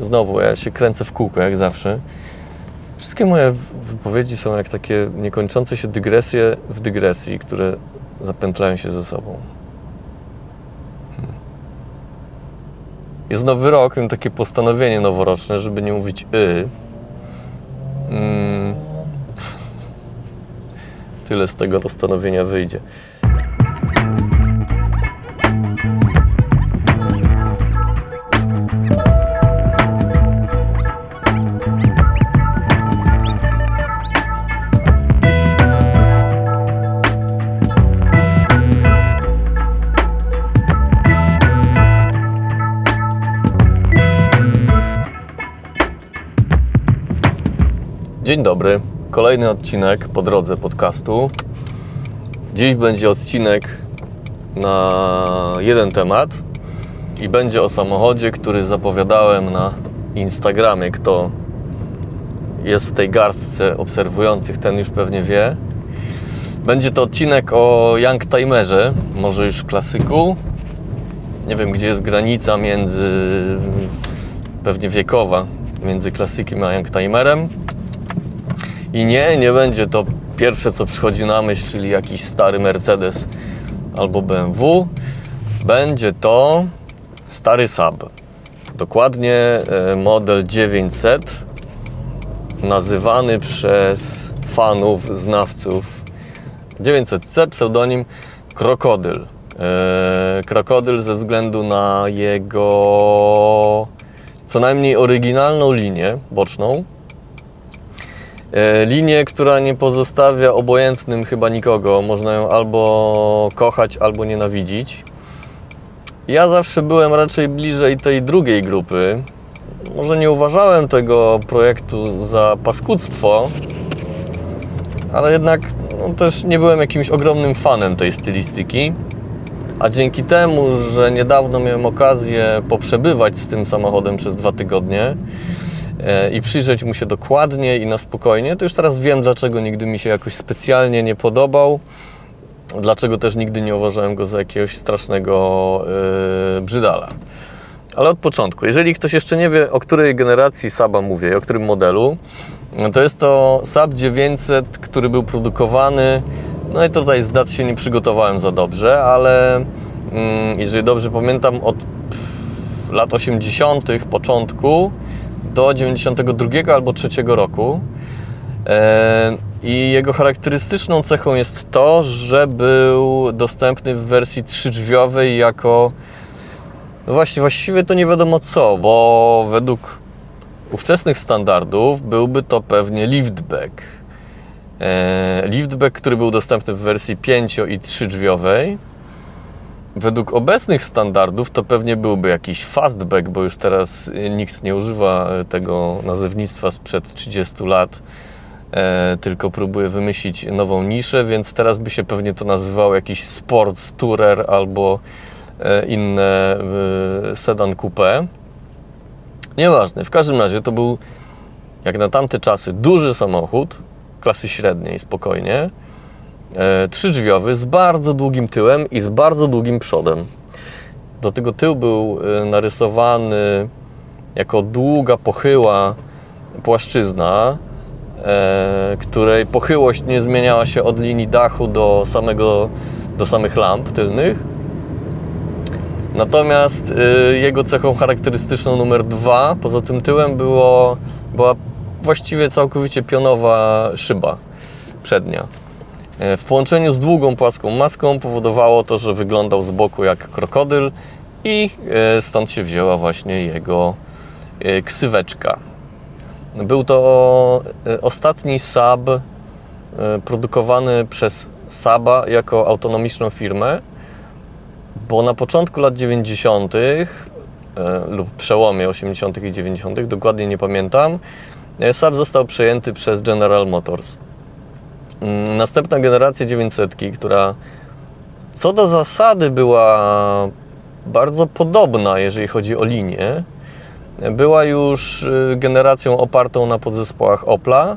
Znowu, ja się kręcę w kółko, jak zawsze. Wszystkie moje wypowiedzi są jak takie niekończące się dygresje w dygresji, które zapętlają się ze sobą. Hmm. Jest nowy rok, mam takie postanowienie noworoczne, żeby nie mówić y. Mm. Tyle z tego postanowienia wyjdzie. Dzień dobry. Kolejny odcinek po drodze podcastu. Dziś będzie odcinek na jeden temat i będzie o samochodzie, który zapowiadałem na Instagramie. Kto jest w tej garstce obserwujących, ten już pewnie wie. Będzie to odcinek o Youngtimerze, może już klasyku. Nie wiem, gdzie jest granica między, pewnie wiekowa, między klasykiem a Youngtimerem. I nie, nie będzie to pierwsze, co przychodzi na myśl, czyli jakiś stary Mercedes albo BMW. Będzie to stary Saab. Dokładnie e, model 900, nazywany przez fanów, znawców 900C, pseudonim Krokodyl. E, Krokodyl ze względu na jego co najmniej oryginalną linię boczną, Linię, która nie pozostawia obojętnym chyba nikogo. Można ją albo kochać, albo nienawidzić. Ja zawsze byłem raczej bliżej tej drugiej grupy. Może nie uważałem tego projektu za paskudztwo, ale jednak no, też nie byłem jakimś ogromnym fanem tej stylistyki. A dzięki temu, że niedawno miałem okazję poprzebywać z tym samochodem przez dwa tygodnie, e, i przyjrzeć mu się dokładnie i na spokojnie, to już teraz wiem, dlaczego nigdy mi się jakoś specjalnie nie podobał. Dlaczego też nigdy nie uważałem go za jakiegoś strasznego yy, brzydala. Ale od początku, jeżeli ktoś jeszcze nie wie, o której generacji Saba mówię, i o którym modelu, to jest to Saab 900, który był produkowany. No i tutaj z dat się nie przygotowałem za dobrze, ale mm, jeżeli dobrze pamiętam, od lat 80., początku do 92 albo 3 roku. E, I jego charakterystyczną cechą jest to, że był dostępny w wersji trzydrzwiowej jako no właśnie, właściwie to nie wiadomo co, bo według ówczesnych standardów byłby to pewnie liftback. E, liftback, który był dostępny w wersji 5 i 3-drzwiowej. Według obecnych standardów to pewnie byłby jakiś fastback, bo już teraz nikt nie używa tego nazewnictwa sprzed 30 lat, e, tylko próbuje wymyślić nową niszę, więc teraz by się pewnie to nazywało jakiś sports tourer albo e, inne e, sedan coupé. Nieważne, w każdym razie to był jak na tamte czasy duży samochód klasy średniej, spokojnie trzydrzwiowy z bardzo długim tyłem i z bardzo długim przodem. Do tego tył był e, narysowany jako długa, pochyła płaszczyzna, e, której pochyłość nie zmieniała się od linii dachu do, samego, do samych lamp tylnych. Natomiast jego cechą charakterystyczną numer dwa, poza tym tyłem, było, była właściwie całkowicie pionowa szyba przednia. E, W połączeniu z długą płaską maską powodowało to, że wyglądał z boku jak krokodyl i e, stąd się wzięła właśnie jego e, ksyweczka. Był to ostatni Saab produkowany przez Saba jako autonomiczną firmę, bo na początku lat 90. e, lub przełomie 80. i 90., dokładnie nie pamiętam, Saab został przejęty przez General Motors. Mm, Następna generacja 900, która co do zasady była bardzo podobna, jeżeli chodzi o linię, była już y, generacją opartą na podzespołach Opla.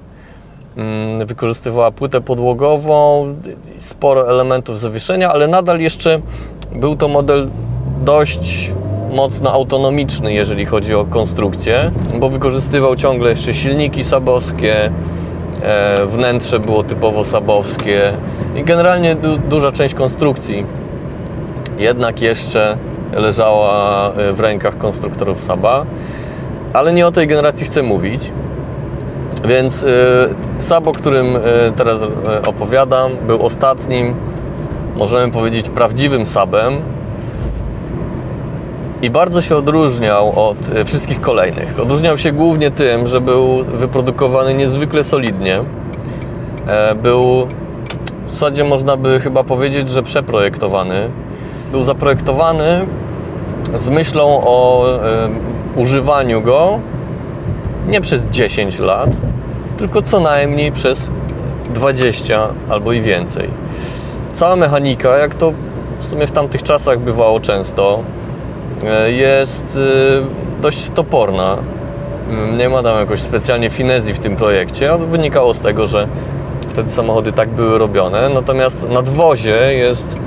Mm, Wykorzystywała płytę podłogową, sporo elementów zawieszenia, ale nadal jeszcze był to model dość mocno autonomiczny, jeżeli chodzi o konstrukcję, bo wykorzystywał ciągle jeszcze silniki sabowskie, wnętrze było typowo sabowskie i generalnie du duża część konstrukcji jednak jeszcze leżała e, w rękach konstruktorów Saba, ale nie o tej generacji chcę mówić. Więc Sab, o którym teraz opowiadam, był ostatnim, możemy powiedzieć, prawdziwym Sabem, i bardzo się odróżniał od e, wszystkich kolejnych. Odróżniał się głównie tym, że był wyprodukowany niezwykle solidnie. E, był w zasadzie można by chyba powiedzieć, że przeprojektowany. Był zaprojektowany z myślą o używaniu go nie przez 10 lat, tylko co najmniej przez 20 albo i więcej. Cała mechanika, jak to w sumie w tamtych czasach bywało często, jest e, dość toporna. Mm, nie ma tam jakoś specjalnie finezji w tym projekcie. Wynikało z tego, że wtedy samochody tak były robione. Natomiast nadwozie jest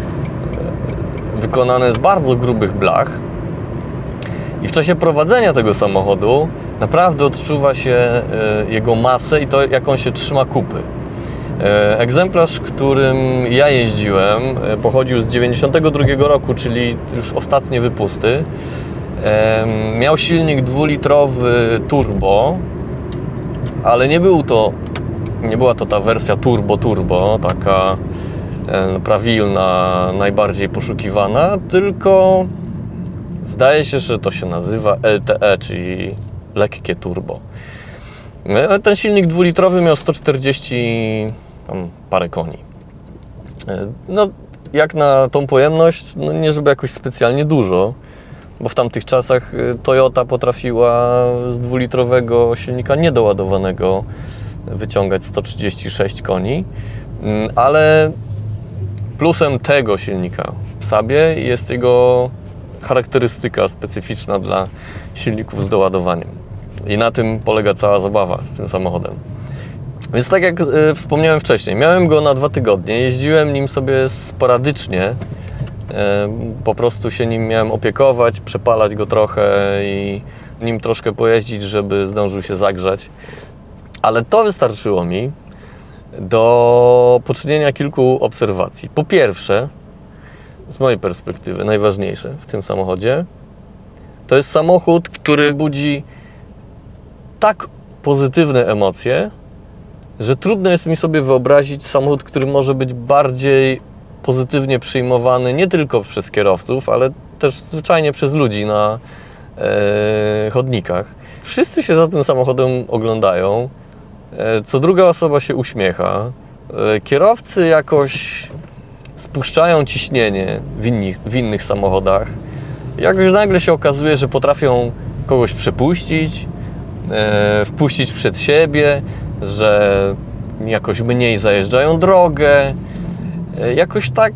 e, wykonane z bardzo grubych blach. I w czasie prowadzenia tego samochodu naprawdę odczuwa się jego masę i to, jak on się trzyma kupy. E, egzemplarz, którym ja jeździłem, e, pochodził z 92 roku, czyli już ostatnie wypusty. Miał silnik dwulitrowy turbo, ale nie był to, nie była to ta wersja turbo-turbo, taka e, prawilna, najbardziej poszukiwana, tylko zdaje się, że to się nazywa LTE, czyli lekkie turbo. Ten silnik dwulitrowy miał 140 tam parę koni. E, no, jak na tą pojemność, no nie żeby jakoś specjalnie dużo, bo w tamtych czasach e, Toyota potrafiła z dwulitrowego silnika niedoładowanego wyciągać 136 koni, mm, ale plusem tego silnika w Sabie jest jego charakterystyka specyficzna dla silników z doładowaniem. I na tym polega cała zabawa z tym samochodem. Więc tak jak e, wspomniałem wcześniej, miałem go na dwa tygodnie, jeździłem nim sobie sporadycznie, e, po prostu się nim miałem opiekować, przepalać go trochę i nim troszkę pojeździć, żeby zdążył się zagrzać. Ale to wystarczyło mi do poczynienia kilku obserwacji. Po pierwsze, z mojej perspektywy, najważniejsze w tym samochodzie, to jest samochód, który budzi tak pozytywne emocje, że trudno jest mi sobie wyobrazić samochód, który może być bardziej pozytywnie przyjmowany nie tylko przez kierowców, ale też zwyczajnie przez ludzi na e, chodnikach. Wszyscy się za tym samochodem oglądają. E, co druga osoba się uśmiecha. E, kierowcy jakoś spuszczają ciśnienie w, inni, w innych samochodach. Jakoś nagle się okazuje, że potrafią kogoś przepuścić, e, wpuścić przed siebie, że jakoś mniej zajeżdżają drogę. E, jakoś tak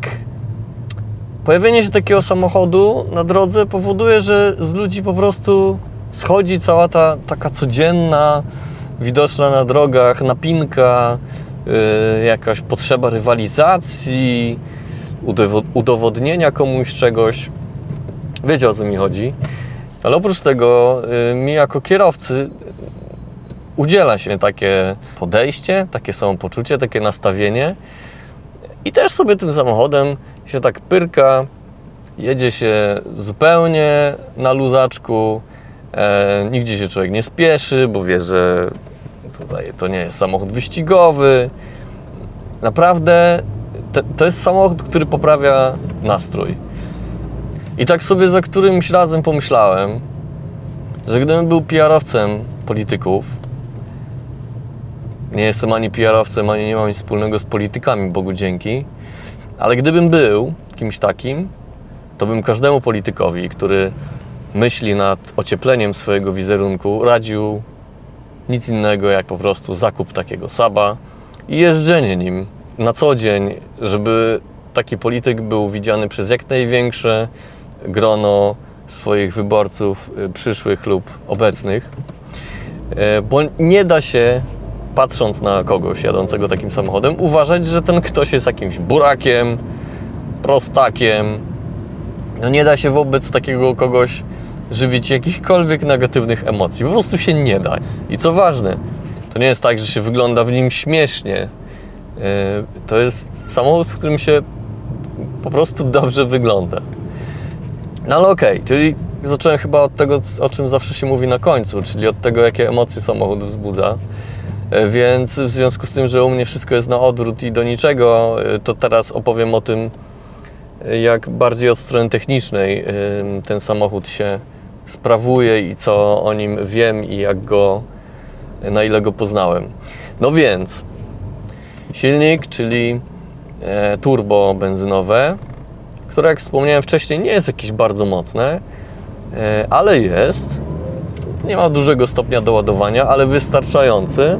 pojawienie się takiego samochodu na drodze powoduje, że z ludzi po prostu schodzi cała ta taka codzienna, widoczna na drogach napinka, yy, jakaś potrzeba rywalizacji, udowodnienia komuś czegoś. Wiecie o co mi chodzi. Ale oprócz tego, yy, mi jako kierowcy udziela się takie podejście, takie samopoczucie, takie nastawienie i też sobie tym samochodem się tak pyrka, jedzie się zupełnie na luzaczku, e, nigdzie się człowiek nie spieszy, bo wie, że tutaj to nie jest samochód wyścigowy. Naprawdę te, to jest samochód, który poprawia nastrój. I tak sobie za którymś razem pomyślałem, że gdybym był PR-owcem polityków, nie jestem ani PR-owcem, ani nie mam nic wspólnego z politykami, Bogu dzięki. Ale gdybym był kimś takim, to bym każdemu politykowi, który myśli nad ociepleniem swojego wizerunku, radził nic innego jak po prostu zakup takiego saba i jeżdżenie nim na co dzień, żeby taki polityk był widziany przez jak największe grono swoich wyborców y, przyszłych lub obecnych. E, bo nie da się patrząc na kogoś jadącego takim samochodem, uważać, że ten ktoś jest jakimś burakiem, prostakiem. No nie da się wobec takiego kogoś żywić jakichkolwiek negatywnych emocji. Po prostu się nie da. I co ważne, to nie jest tak, że się wygląda w nim śmiesznie. Yy, To jest samochód, w którym się po prostu dobrze wygląda. No ale okej, czyli zacząłem chyba od tego, o czym zawsze się mówi na końcu, czyli od tego, jakie emocje samochód wzbudza. E, Więc w związku z tym, że u mnie wszystko jest na odwrót i do niczego, e, to teraz opowiem o tym, e, jak bardziej od strony technicznej ten samochód się sprawuje i co o nim wiem i jak go, na ile go poznałem. No więc, silnik, czyli turbo benzynowe, które jak wspomniałem wcześniej nie jest jakieś bardzo mocne, ale jest. Nie ma dużego stopnia doładowania, ale wystarczający,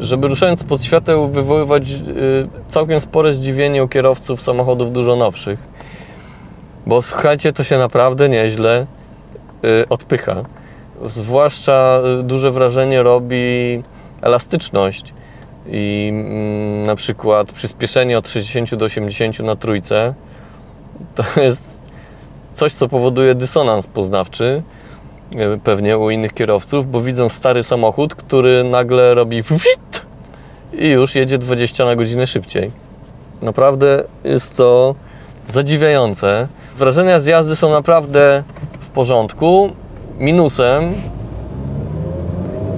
żeby ruszając pod świateł wywoływać y, całkiem spore zdziwienie u kierowców samochodów dużo nowszych. Bo słuchajcie, to się naprawdę nieźle y, odpycha. Zwłaszcza y, duże wrażenie robi elastyczność i mm, na przykład przyspieszenie od 60 do 80 na trójce to jest coś, co powoduje dysonans poznawczy pewnie u innych kierowców, bo widzą stary samochód, który nagle robi i już jedzie 20 na godzinę szybciej. Naprawdę jest to zadziwiające. Wrażenia z jazdy są naprawdę w porządku. Minusem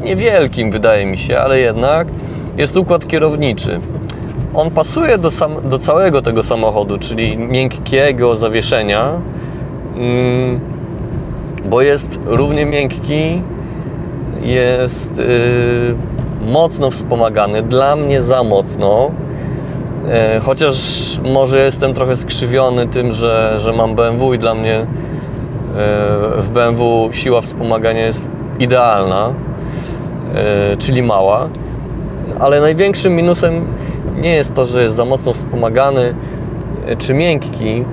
niewielkim wydaje mi się, ale jednak jest układ kierowniczy. On pasuje do, sam, do całego tego samochodu, czyli miękkiego zawieszenia, mm, bo jest równie miękki, jest y, mocno wspomagany, dla mnie za mocno. E, Chociaż może jestem trochę skrzywiony tym, że, że mam BMW i dla mnie e, w BMW siła wspomagania jest idealna, czyli mała. Ale największym minusem nie jest to, że jest za mocno wspomagany czy miękki,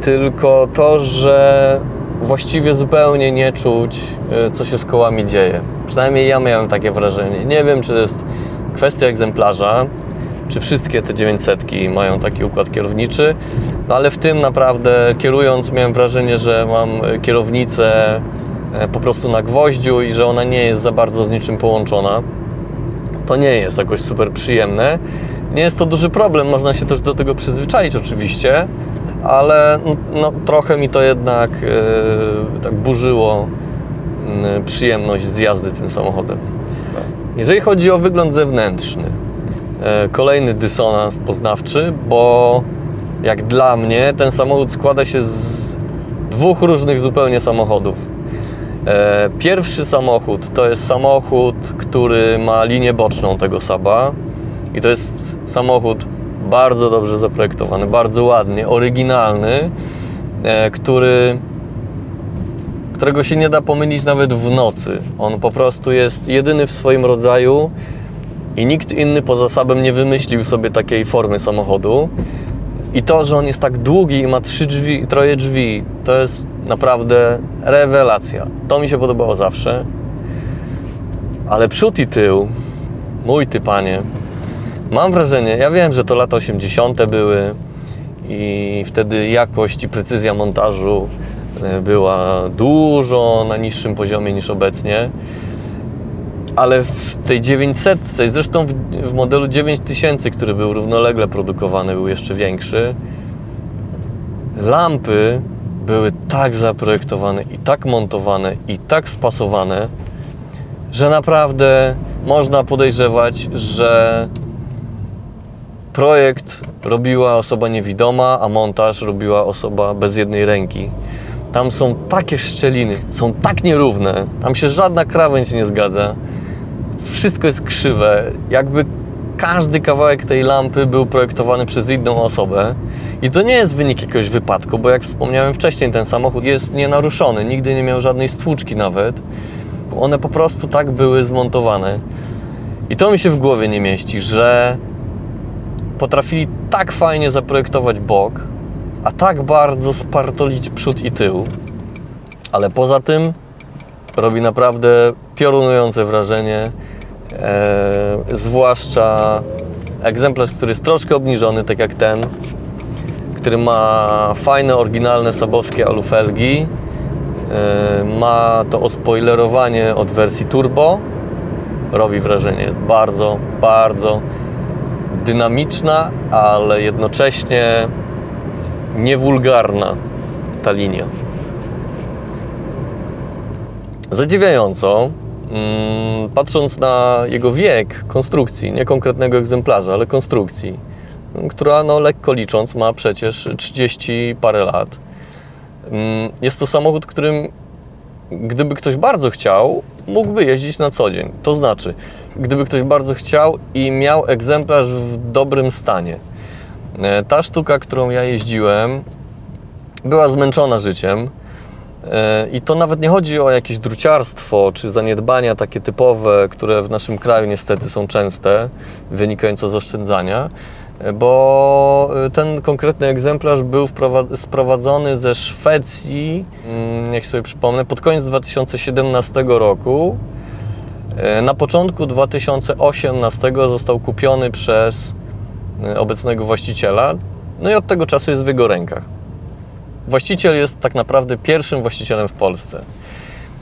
tylko to, że właściwie zupełnie nie czuć, e, co się z kołami dzieje. Przynajmniej ja miałem takie wrażenie. Nie wiem, czy to jest kwestia egzemplarza, czy wszystkie te 900 mają taki układ kierowniczy, no ale w tym naprawdę kierując miałem wrażenie, że mam e, kierownicę e, po prostu na gwoździu i że ona nie jest za bardzo z niczym połączona. To nie jest jakoś super przyjemne. Nie jest to duży problem, można się też do tego przyzwyczaić oczywiście, ale no, trochę mi to jednak e, tak burzyło mm, przyjemność z jazdy tym samochodem. Jeżeli chodzi o wygląd zewnętrzny, e, kolejny dysonans poznawczy, bo jak dla mnie ten samochód składa się z dwóch różnych zupełnie samochodów. E, Pierwszy samochód to jest samochód, który ma linię boczną tego Saba i to jest samochód bardzo dobrze zaprojektowany, bardzo ładnie, oryginalny, e, który, którego się nie da pomylić nawet w nocy. On po prostu jest jedyny w swoim rodzaju i nikt inny poza Sabem nie wymyślił sobie takiej formy samochodu. I to, że on jest tak długi i ma trzy drzwi, troje drzwi, to jest naprawdę rewelacja. To mi się podobało zawsze. Ale przód i tył, mój ty panie, mam wrażenie, ja wiem, że to lata 80. były i wtedy jakość i precyzja montażu e, była dużo na niższym poziomie niż obecnie. Ale w tej 900, zresztą w, modelu 9000, który był równolegle produkowany, był jeszcze większy, lampy były tak zaprojektowane i tak montowane i tak spasowane, że naprawdę można podejrzewać, że projekt robiła osoba niewidoma, a montaż robiła osoba bez jednej ręki. Tam są takie szczeliny, są tak nierówne, tam się żadna krawędź nie zgadza. Wszystko jest krzywe, jakby każdy kawałek tej lampy był projektowany przez inną osobę. I to nie jest wynik jakiegoś wypadku, bo jak wspomniałem wcześniej, ten samochód jest nienaruszony, nigdy nie miał żadnej stłuczki nawet. One po prostu tak były zmontowane. I to mi się w głowie nie mieści, że potrafili tak fajnie zaprojektować bok, a tak bardzo spartolić przód i tył. Ale poza tym robi naprawdę piorunujące wrażenie. E, zwłaszcza egzemplarz, który jest troszkę obniżony, tak jak ten, który ma fajne, oryginalne sabowskie alufelgi E, ma to ospoilerowanie od wersji turbo. Robi wrażenie, jest bardzo, bardzo dynamiczna, ale jednocześnie niewulgarna ta linia. Zadziwiająco, mm, patrząc na jego wiek konstrukcji, nie konkretnego egzemplarza, ale konstrukcji, która no, lekko licząc ma przecież 30 parę lat. Mm, jest to samochód, którym gdyby ktoś bardzo chciał, mógłby jeździć na co dzień. To znaczy, gdyby ktoś bardzo chciał i miał egzemplarz w dobrym stanie. E, ta sztuka, którą ja jeździłem, była zmęczona życiem. E, I to nawet nie chodzi o jakieś druciarstwo czy zaniedbania takie typowe, które w naszym kraju niestety są częste, wynikające z oszczędzania, bo y, ten konkretny egzemplarz był sprowadzony ze Szwecji, mm, niech sobie przypomnę, pod koniec 2017 roku. Y, na początku 2018 został kupiony przez y, obecnego właściciela, no i od tego czasu jest w jego rękach. Właściciel jest tak naprawdę pierwszym właścicielem w Polsce.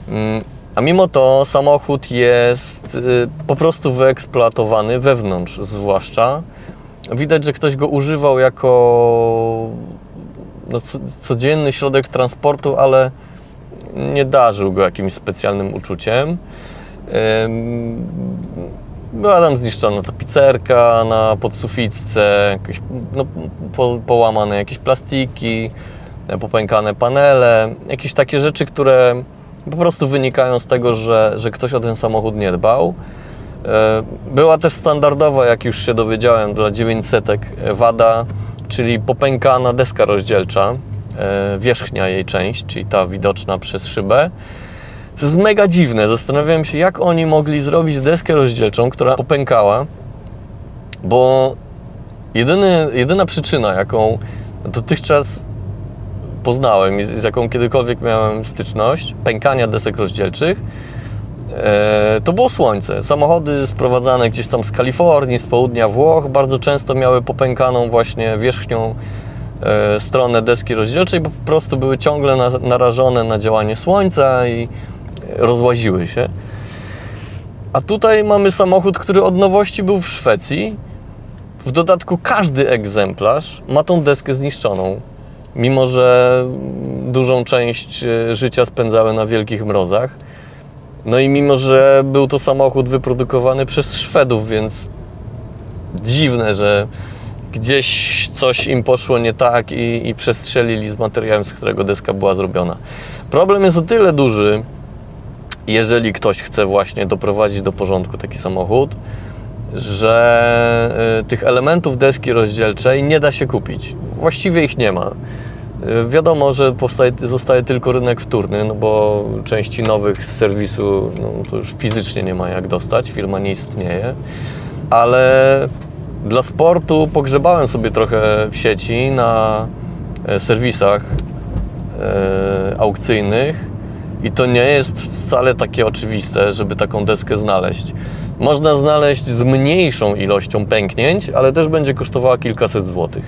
Mm, a mimo to samochód jest po prostu wyeksploatowany wewnątrz, zwłaszcza widać, że ktoś go używał jako no, codzienny środek transportu, ale nie darzył go jakimś specjalnym uczuciem. Była tam zniszczona tapicerka na podsuficce, jakieś, no, po, połamane jakieś plastiki, popękane panele, jakieś takie rzeczy, które po prostu wynikają z tego, że, że ktoś o ten samochód nie dbał. E, była też standardowa, jak już się dowiedziałem, dla 900 wada, czyli popękana deska rozdzielcza, e, wierzchnia jej część, czyli ta widoczna przez szybę. Co jest mega dziwne. Zastanawiałem się, jak oni mogli zrobić deskę rozdzielczą, która popękała, bo jedyny, jedyna przyczyna, jaką dotychczas poznałem i z jaką kiedykolwiek miałem styczność, pękania desek rozdzielczych, E, to było słońce. Samochody sprowadzane gdzieś tam z Kalifornii, z południa Włoch, bardzo często miały popękaną właśnie wierzchnią e, stronę deski rozdzielczej, bo po prostu były ciągle narażone na działanie słońca i rozłaziły się. A tutaj mamy samochód, który od nowości był w Szwecji. W dodatku każdy egzemplarz ma tą deskę zniszczoną, mimo że dużą część e, życia spędzały na wielkich mrozach. No i mimo, że był to samochód wyprodukowany przez Szwedów, więc dziwne, że gdzieś coś im poszło nie tak i, i przestrzelili z materiałem, z którego deska była zrobiona. Problem jest o tyle duży, jeżeli ktoś chce właśnie doprowadzić do porządku taki samochód, że y, tych elementów deski rozdzielczej nie da się kupić. Właściwie ich nie ma. Y, wiadomo, że powstaje, zostaje tylko rynek wtórny, no bo części nowych z serwisu no, to już fizycznie nie ma jak dostać, firma nie istnieje, ale dla sportu pogrzebałem sobie trochę w sieci na e, serwisach e, aukcyjnych i to nie jest wcale takie oczywiste, żeby taką deskę znaleźć. Można znaleźć z mniejszą ilością pęknięć, ale też będzie kosztowała kilkaset złotych.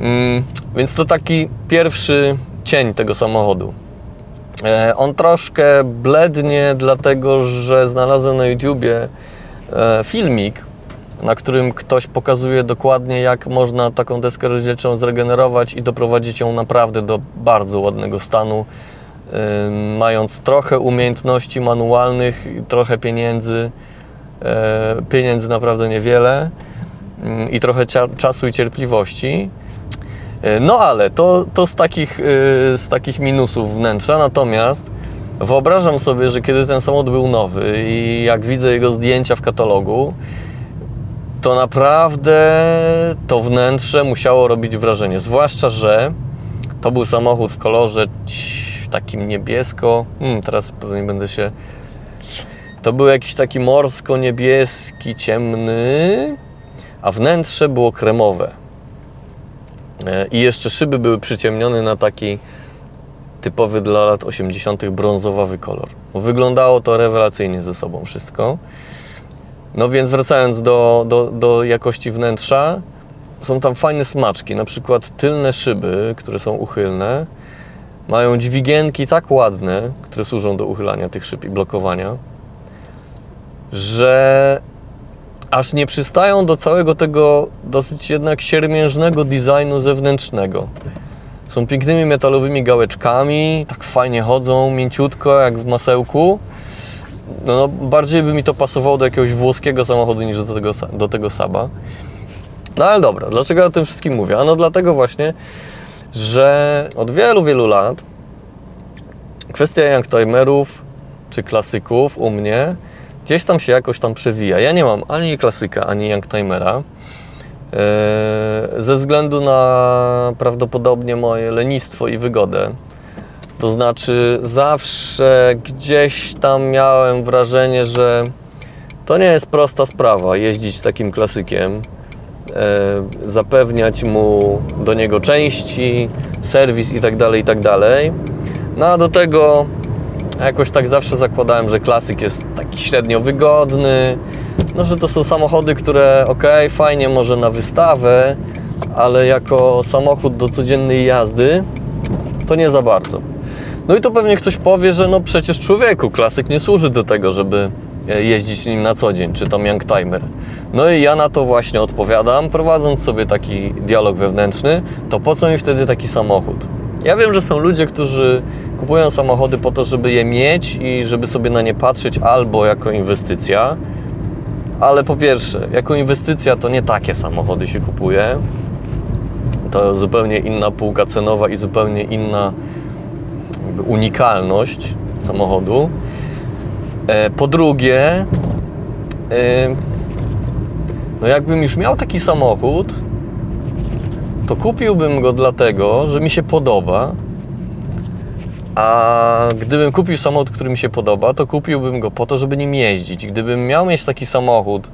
Mm, więc to taki pierwszy cień tego samochodu. E, on troszkę blednie, dlatego że znalazłem na YouTubie e, filmik, na którym ktoś pokazuje dokładnie, jak można taką deskę rozdzielczą zregenerować i doprowadzić ją naprawdę do bardzo ładnego stanu, mając trochę umiejętności manualnych, trochę pieniędzy, pieniędzy naprawdę niewiele mm, i trochę czasu i cierpliwości. No ale to, to z, takich, z takich minusów wnętrza, natomiast wyobrażam sobie, że kiedy ten samochód był nowy i jak widzę jego zdjęcia w katalogu, to naprawdę to wnętrze musiało robić wrażenie. Zwłaszcza, że to był samochód w kolorze takim niebiesko. Hmm, teraz pewnie będę się. To był jakiś taki morsko-niebieski, ciemny, a wnętrze było kremowe. E, I jeszcze szyby były przyciemnione na taki typowy dla lat 80. brązowawy kolor. Wyglądało to rewelacyjnie ze sobą wszystko. No więc wracając do, do, do jakości wnętrza, są tam fajne smaczki, na przykład tylne szyby, które są uchylne. Mają dźwigienki tak ładne, które służą do uchylania tych szyb i blokowania, że aż nie przystają do całego tego dosyć jednak siermiężnego designu zewnętrznego. Są pięknymi metalowymi gałeczkami, tak fajnie chodzą, mięciutko jak w masełku. No, no, bardziej by mi to pasowało do jakiegoś włoskiego samochodu niż do tego, do tego Saba. No ale dobra, dlaczego ja o tym wszystkim mówię? Ano dlatego właśnie, że od wielu, wielu lat kwestia youngtimerów czy klasyków u mnie gdzieś tam się jakoś tam przewija. Ja nie mam ani klasyka, ani youngtimera. E, ze względu na prawdopodobnie moje lenistwo i wygodę. To znaczy, zawsze gdzieś tam miałem wrażenie, że to nie jest prosta sprawa jeździć takim klasykiem, zapewniać mu do niego części, serwis itd., tak itd. Tak no a do tego jakoś tak zawsze zakładałem, że klasyk jest taki średnio wygodny, no że to są samochody, które ok, fajnie może na wystawę, ale jako samochód do codziennej jazdy to nie za bardzo. No i to pewnie ktoś powie, że no przecież człowieku, klasyk nie służy do tego, żeby e, jeździć nim na co dzień, czy tam youngtimer. No i ja na to właśnie odpowiadam, prowadząc sobie taki dialog wewnętrzny, to po co mi wtedy taki samochód? Ja wiem, że są ludzie, którzy kupują samochody po to, żeby je mieć i żeby sobie na nie patrzeć albo jako inwestycja, ale po pierwsze, jako inwestycja to nie takie samochody się kupuje. To zupełnie inna półka cenowa i zupełnie inna unikalność samochodu. E, po drugie, e, no jakbym już miał taki samochód, to kupiłbym go dlatego, że mi się podoba. A gdybym kupił samochód, który mi się podoba, to kupiłbym go po to, żeby nim jeździć. Gdybym miał mieć taki samochód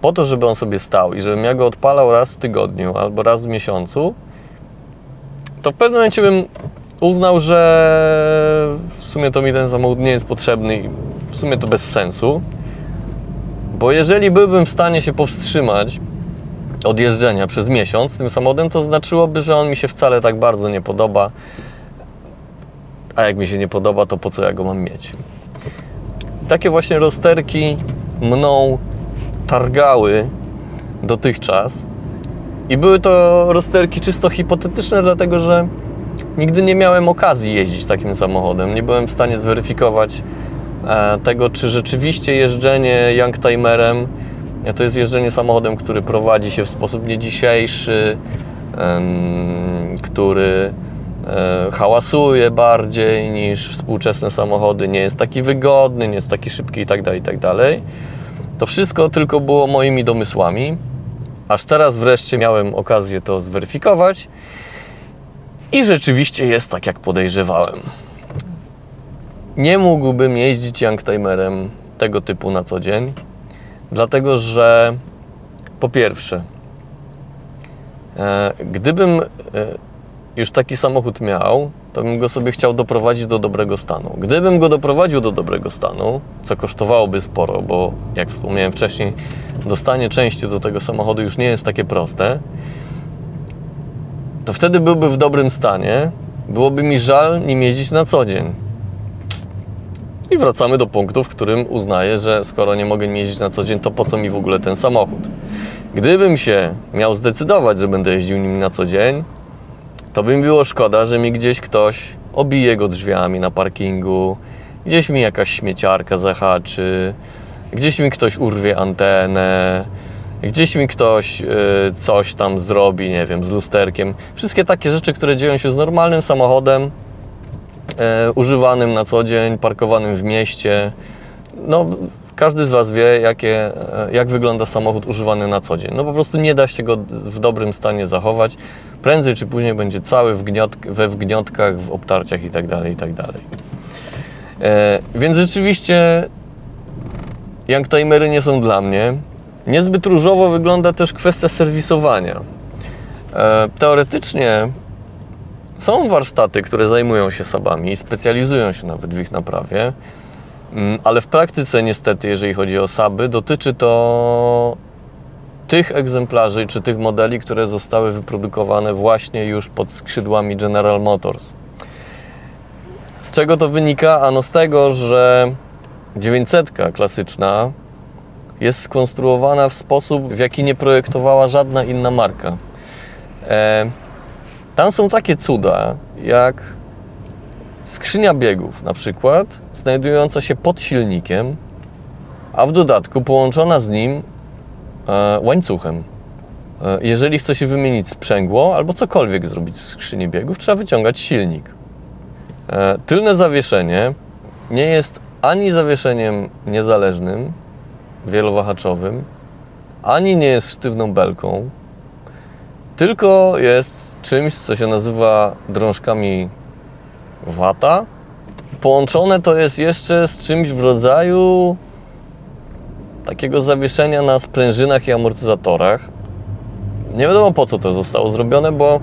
po to, żeby on sobie stał i żebym ja go odpalał raz w tygodniu albo raz w miesiącu, to w pewnym momencie bym uznał, że w sumie to mi ten samochód nie jest potrzebny w sumie to bez sensu. Bo jeżeli byłbym w stanie się powstrzymać od jeżdżenia przez miesiąc tym samochodem, to znaczyłoby, że on mi się wcale tak bardzo nie podoba. A jak mi się nie podoba, to po co ja go mam mieć? Takie właśnie rozterki mną targały dotychczas. I były to rozterki czysto hipotetyczne, dlatego że nigdy nie miałem okazji jeździć takim samochodem. Nie byłem w stanie zweryfikować tego, czy rzeczywiście jeżdżenie youngtimerem to jest jeżdżenie samochodem, który prowadzi się w sposób nie dzisiejszy, który e, hałasuje bardziej niż współczesne samochody, nie jest taki wygodny, nie jest taki szybki itd., tak itd. Tak to wszystko tylko było moimi domysłami, aż teraz wreszcie miałem okazję to zweryfikować i rzeczywiście jest tak, jak podejrzewałem. Nie mógłbym jeździć youngtimerem tego typu na co dzień, dlatego że po pierwsze, e, gdybym e, już taki samochód miał, to bym go sobie chciał doprowadzić do dobrego stanu. Gdybym go doprowadził do dobrego stanu, co kosztowałoby sporo, bo jak wspomniałem wcześniej, dostanie części do tego samochodu już nie jest takie proste, to wtedy byłby w dobrym stanie, byłoby mi żal nim jeździć na co dzień. I wracamy do punktu, w którym uznaję, że skoro nie mogę jeździć na co dzień, to po co mi w ogóle ten samochód? Gdybym się miał zdecydować, że będę jeździł nim na co dzień, to by mi było szkoda, że mi gdzieś ktoś obije go drzwiami na parkingu, gdzieś mi jakaś śmieciarka zahaczy, gdzieś mi ktoś urwie antenę, gdzieś mi ktoś y, coś tam zrobi, nie wiem, z lusterkiem. Wszystkie takie rzeczy, które dzieją się z normalnym samochodem, używanym na co dzień, parkowanym w mieście. No, każdy z Was wie, jakie, y, jak wygląda samochód używany na co dzień. No po prostu nie da się go w dobrym stanie zachować. Prędzej czy później będzie cały wgniot, we wgniotkach, w obtarciach itd. Tak itd. Tak e, więc rzeczywiście youngtimery nie są dla mnie. Niezbyt różowo wygląda też kwestia serwisowania. E, teoretycznie są warsztaty, które zajmują się sabami i specjalizują się nawet w ich naprawie, mm, ale w praktyce niestety, jeżeli chodzi o saby, dotyczy to tych egzemplarzy czy tych modeli, które zostały wyprodukowane właśnie już pod skrzydłami General Motors. Z czego to wynika? Ano z tego, że 900 klasyczna jest skonstruowana w sposób, w jaki nie projektowała żadna inna marka. E, tam są takie cuda, jak skrzynia biegów na przykład, znajdująca się pod silnikiem, a w dodatku połączona z nim e, łańcuchem. E, jeżeli chce się wymienić sprzęgło albo cokolwiek zrobić w skrzyni biegów, trzeba wyciągać silnik. E, tylne zawieszenie nie jest ani zawieszeniem niezależnym, wielowahaczowym, ani nie jest sztywną belką, tylko jest czymś, co się nazywa drążkami wata. Połączone to jest jeszcze z czymś w rodzaju takiego zawieszenia na sprężynach i amortyzatorach. Nie wiadomo po co to zostało zrobione, bo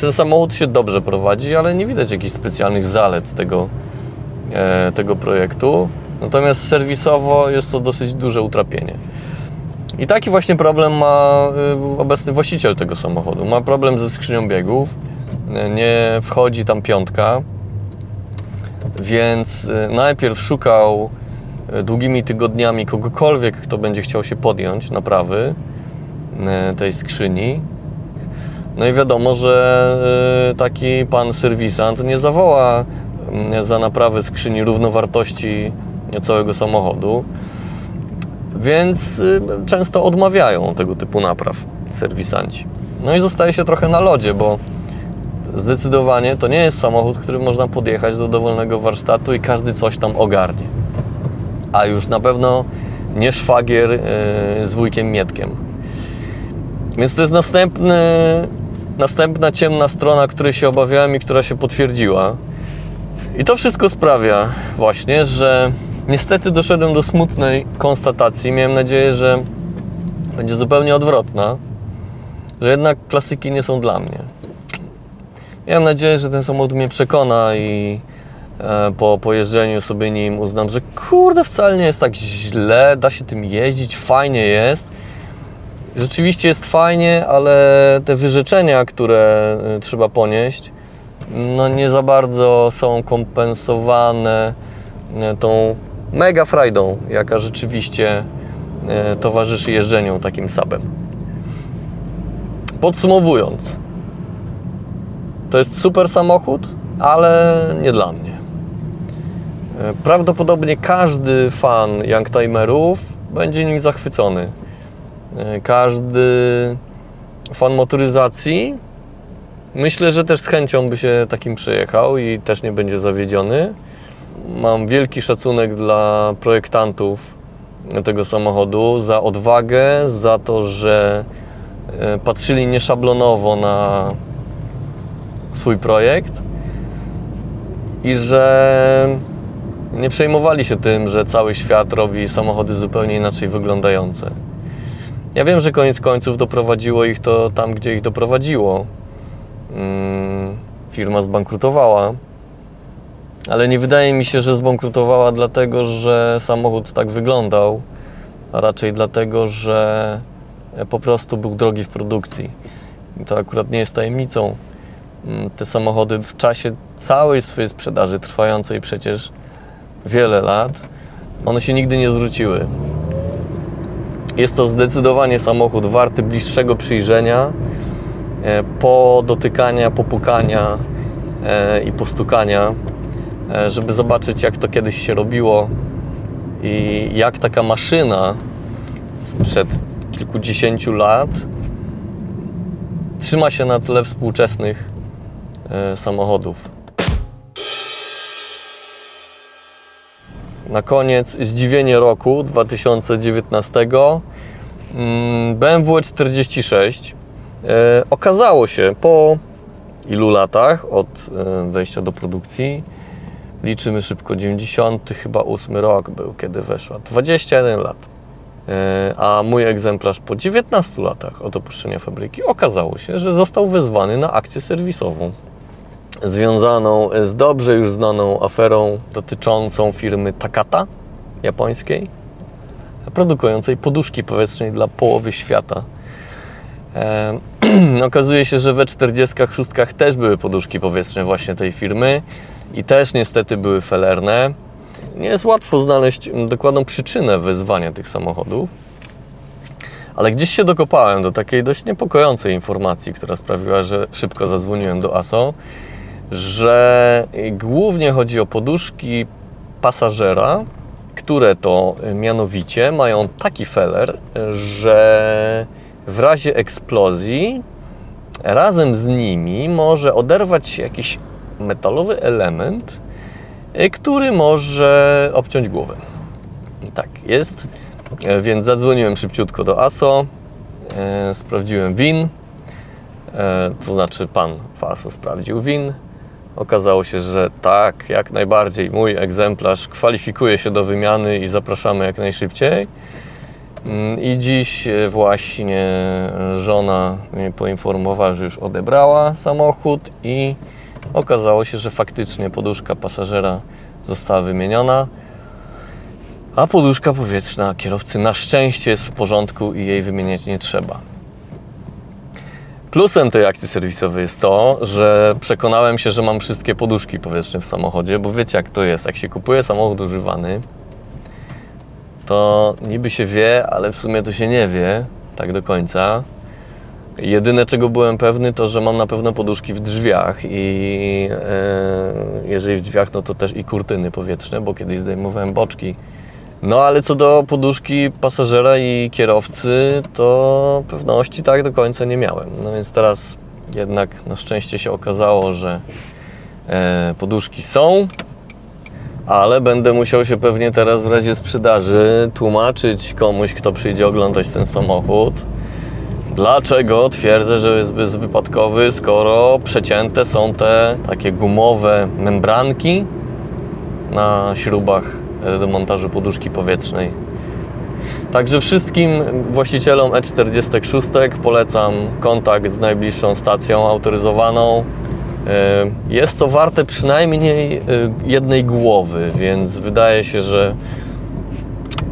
ten samochód się dobrze prowadzi, ale nie widać jakichś specjalnych zalet tego, e, tego projektu. Natomiast serwisowo jest to dosyć duże utrapienie. I taki właśnie problem ma y, obecny właściciel tego samochodu. Ma problem ze skrzynią biegów, nie wchodzi tam piątka, więc y, najpierw szukał y, długimi tygodniami kogokolwiek, kto będzie chciał się podjąć naprawy tej skrzyni. No i wiadomo, że taki pan serwisant nie zawoła za naprawę skrzyni równowartości całego samochodu, więc y, często odmawiają tego typu napraw serwisanci. No i zostaje się trochę na lodzie, bo zdecydowanie to nie jest samochód, który można podjechać do dowolnego warsztatu i każdy coś tam ogarnie. A już na pewno nie szwagier y, z wujkiem Mietkiem. Więc to jest następny, następna ciemna strona, której się obawiałem i która się potwierdziła. I to wszystko sprawia właśnie, że Niestety doszedłem do smutnej konstatacji. Miałem nadzieję, że będzie zupełnie odwrotna, że jednak klasyki nie są dla mnie. Miałem nadzieję, że ten samochód mnie przekona i e, po pojeżdżeniu sobie nim uznam, że kurde, wcale nie jest tak źle, da się tym jeździć, fajnie jest. Rzeczywiście jest fajnie, ale te wyrzeczenia, które e, trzeba ponieść, no nie za bardzo są kompensowane e, tą mega frajdą, jaka rzeczywiście e, towarzyszy jeżdżeniu takim sabem. Podsumowując, to jest super samochód, ale nie dla mnie. E, prawdopodobnie każdy fan Youngtimerów będzie nim zachwycony. E, każdy fan motoryzacji myślę, że też z chęcią by się takim przejechał i też nie będzie zawiedziony mam wielki szacunek dla projektantów tego samochodu za odwagę, za to, że e, patrzyli nieszablonowo na swój projekt i że nie przejmowali się tym, że cały świat robi samochody zupełnie inaczej wyglądające. Ja wiem, że koniec końców doprowadziło ich to tam, gdzie ich doprowadziło. Mm, firma zbankrutowała ale nie wydaje mi się, że zbankrutowała dlatego, że samochód tak wyglądał, a raczej dlatego, że po prostu był drogi w produkcji. To akurat nie jest tajemnicą. Mm, te samochody w czasie całej swojej sprzedaży, trwającej przecież wiele lat, one się nigdy nie zwróciły. Jest to zdecydowanie samochód warty bliższego przyjrzenia, e, podotykania, popukania e, i postukania żeby zobaczyć, jak to kiedyś się robiło i jak taka maszyna sprzed kilkudziesięciu lat trzyma się na tle współczesnych e, samochodów. Na koniec zdziwienie roku 2019 mm, BMW 46 e, okazało się po ilu latach od wejścia do produkcji, liczymy szybko, 90 chyba 8 rok był, kiedy weszła, 21 lat. E, a mój egzemplarz po 19 latach od opuszczenia fabryki okazało się, że został wezwany na akcję serwisową związaną z dobrze już znaną aferą dotyczącą firmy Takata japońskiej, produkującej poduszki powietrznej dla połowy świata. E, okazuje się, że we 46 też były poduszki powietrzne właśnie tej firmy i też niestety były felerne. Nie jest łatwo znaleźć dokładną przyczynę wezwania tych samochodów, ale gdzieś się dokopałem do takiej dość niepokojącej informacji, która sprawiła, że szybko zadzwoniłem do ASO, że głównie chodzi o poduszki pasażera, które to mianowicie mają taki feller, że w razie eksplozji razem z nimi może oderwać się jakiś metalowy element, który może obciąć głowę. Tak jest. Więc zadzwoniłem szybciutko do ASO, e, sprawdziłem WIN, e, to znaczy pan w ASO sprawdził WIN. Okazało się, że tak, jak najbardziej mój egzemplarz kwalifikuje się do wymiany i zapraszamy jak najszybciej. Mm, I dziś e, właśnie żona mnie poinformowała, że już odebrała samochód i okazało się, że faktycznie poduszka pasażera została wymieniona, a poduszka powietrzna kierowcy na szczęście jest w porządku i jej wymieniać nie trzeba. Plusem tej akcji serwisowej jest to, że przekonałem się, że mam wszystkie poduszki powietrzne w samochodzie, bo wiecie jak to jest, jak się kupuje samochód używany, to niby się wie, ale w sumie to się nie wie tak do końca. Jedyne czego byłem pewny to, że mam na pewno poduszki w drzwiach i e, jeżeli w drzwiach, no to też i kurtyny powietrzne, bo kiedyś zdejmowałem boczki. No ale co do poduszki pasażera i kierowcy, to pewności tak do końca nie miałem. No więc teraz jednak na szczęście się okazało, że e, poduszki są, ale będę musiał się pewnie teraz w razie sprzedaży tłumaczyć komuś, kto przyjdzie oglądać ten samochód. Dlaczego twierdzę, że jest bezwypadkowy, skoro przecięte są te takie gumowe membranki na śrubach do montażu poduszki powietrznej. Także wszystkim właścicielom E46 polecam kontakt z najbliższą stacją autoryzowaną. E, jest to warte przynajmniej e, jednej głowy, więc wydaje się, że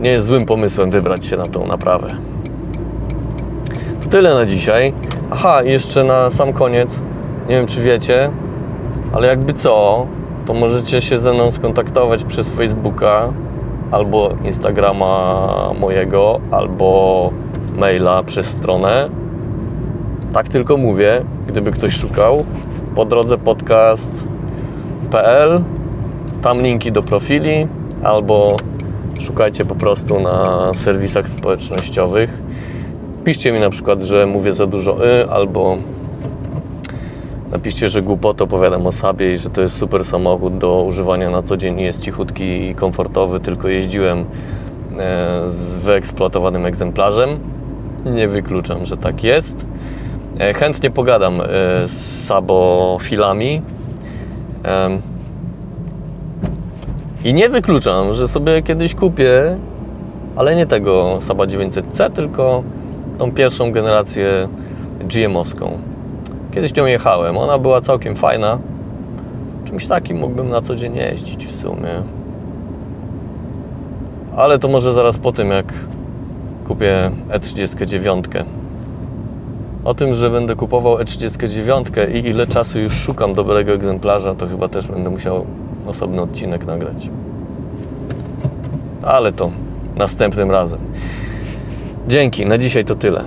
nie jest złym pomysłem wybrać się na tą naprawę. Tyle na dzisiaj. Aha, jeszcze na sam koniec, nie wiem czy wiecie, ale jakby co, to możecie się ze mną skontaktować przez Facebooka albo Instagrama mojego, albo maila przez stronę. Tak tylko mówię, gdyby ktoś szukał. Po drodze podcast.pl tam linki do profili, albo szukajcie po prostu na serwisach społecznościowych. Piszcie mi na przykład, że mówię za dużo y, albo Napiszcie, że głupotę opowiadam o sobie i że to jest super samochód do używania na co dzień. Jest cichutki i komfortowy, tylko jeździłem e, z wyeksploatowanym egzemplarzem. Nie wykluczam, że tak jest. E, chętnie pogadam e, z sabofilami. I nie wykluczam, że sobie kiedyś kupię, ale nie tego Saba 900C, tylko tą pierwszą generację GM-owską. Kiedyś nią jechałem, ona była całkiem fajna. Czymś takim mógłbym na co dzień jeździć w sumie. Ale to może zaraz po tym, jak kupię E39. O tym, że będę kupował E39 i ile czasu już szukam dobrego egzemplarza, to chyba też będę musiał osobny odcinek nagrać. Ale to następnym razem. Dzięki, na dzisiaj to tyle.